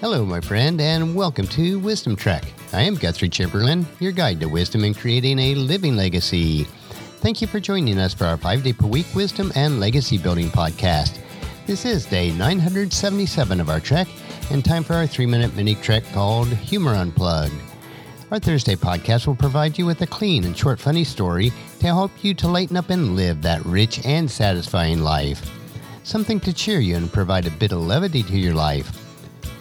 Hello, my friend, and welcome to Wisdom Trek. I am Guthrie Chamberlain, your guide to wisdom and creating a living legacy. Thank you for joining us for our five day per week wisdom and legacy building podcast. This is day 977 of our trek, and time for our three minute mini trek called Humor Unplugged. Our Thursday podcast will provide you with a clean and short, funny story to help you to lighten up and live that rich and satisfying life. Something to cheer you and provide a bit of levity to your life.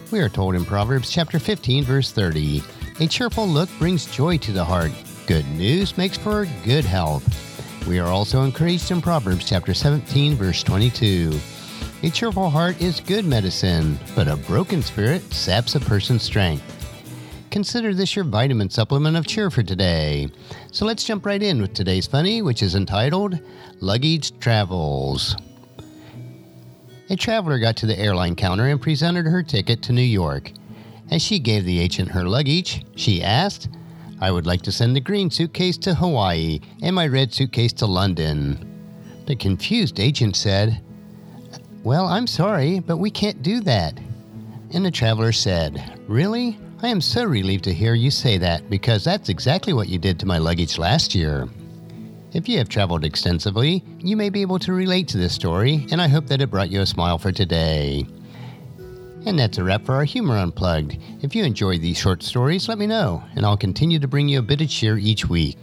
We are told in Proverbs chapter 15, verse 30 A cheerful look brings joy to the heart. Good news makes for good health. We are also encouraged in Proverbs chapter 17, verse 22. A cheerful heart is good medicine, but a broken spirit saps a person's strength. Consider this your vitamin supplement of cheer for today. So let's jump right in with today's funny, which is entitled Luggage Travels. A traveler got to the airline counter and presented her ticket to New York. As she gave the agent her luggage, she asked, I would like to send the green suitcase to Hawaii and my red suitcase to London. The confused agent said, Well, I'm sorry, but we can't do that. And the traveler said, Really? I am so relieved to hear you say that because that's exactly what you did to my luggage last year. If you have traveled extensively, you may be able to relate to this story, and I hope that it brought you a smile for today. And that's a wrap for our Humor Unplugged. If you enjoy these short stories, let me know, and I'll continue to bring you a bit of cheer each week.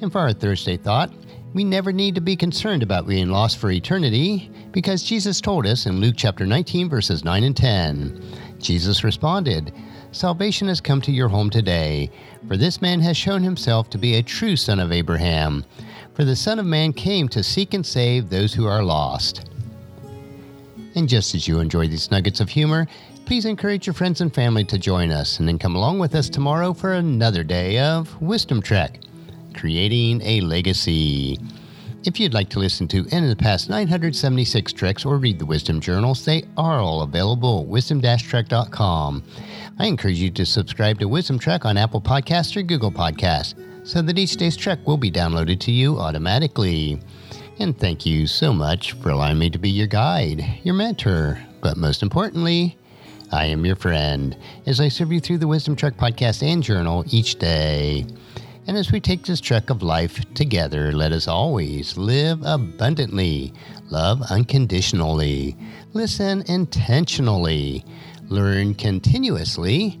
And for our Thursday thought, we never need to be concerned about being lost for eternity because Jesus told us in Luke chapter 19, verses 9 and 10. Jesus responded, Salvation has come to your home today, for this man has shown himself to be a true son of Abraham. For the Son of Man came to seek and save those who are lost. And just as you enjoy these nuggets of humor, please encourage your friends and family to join us and then come along with us tomorrow for another day of Wisdom Trek, creating a legacy. If you'd like to listen to any of the past 976 treks or read the Wisdom Journals, they are all available at wisdom-trek.com. I encourage you to subscribe to Wisdom Trek on Apple Podcasts or Google Podcasts so that each day's trek will be downloaded to you automatically. And thank you so much for allowing me to be your guide, your mentor, but most importantly, I am your friend as I serve you through the Wisdom Trek podcast and journal each day. And as we take this trek of life together, let us always live abundantly, love unconditionally, listen intentionally, learn continuously,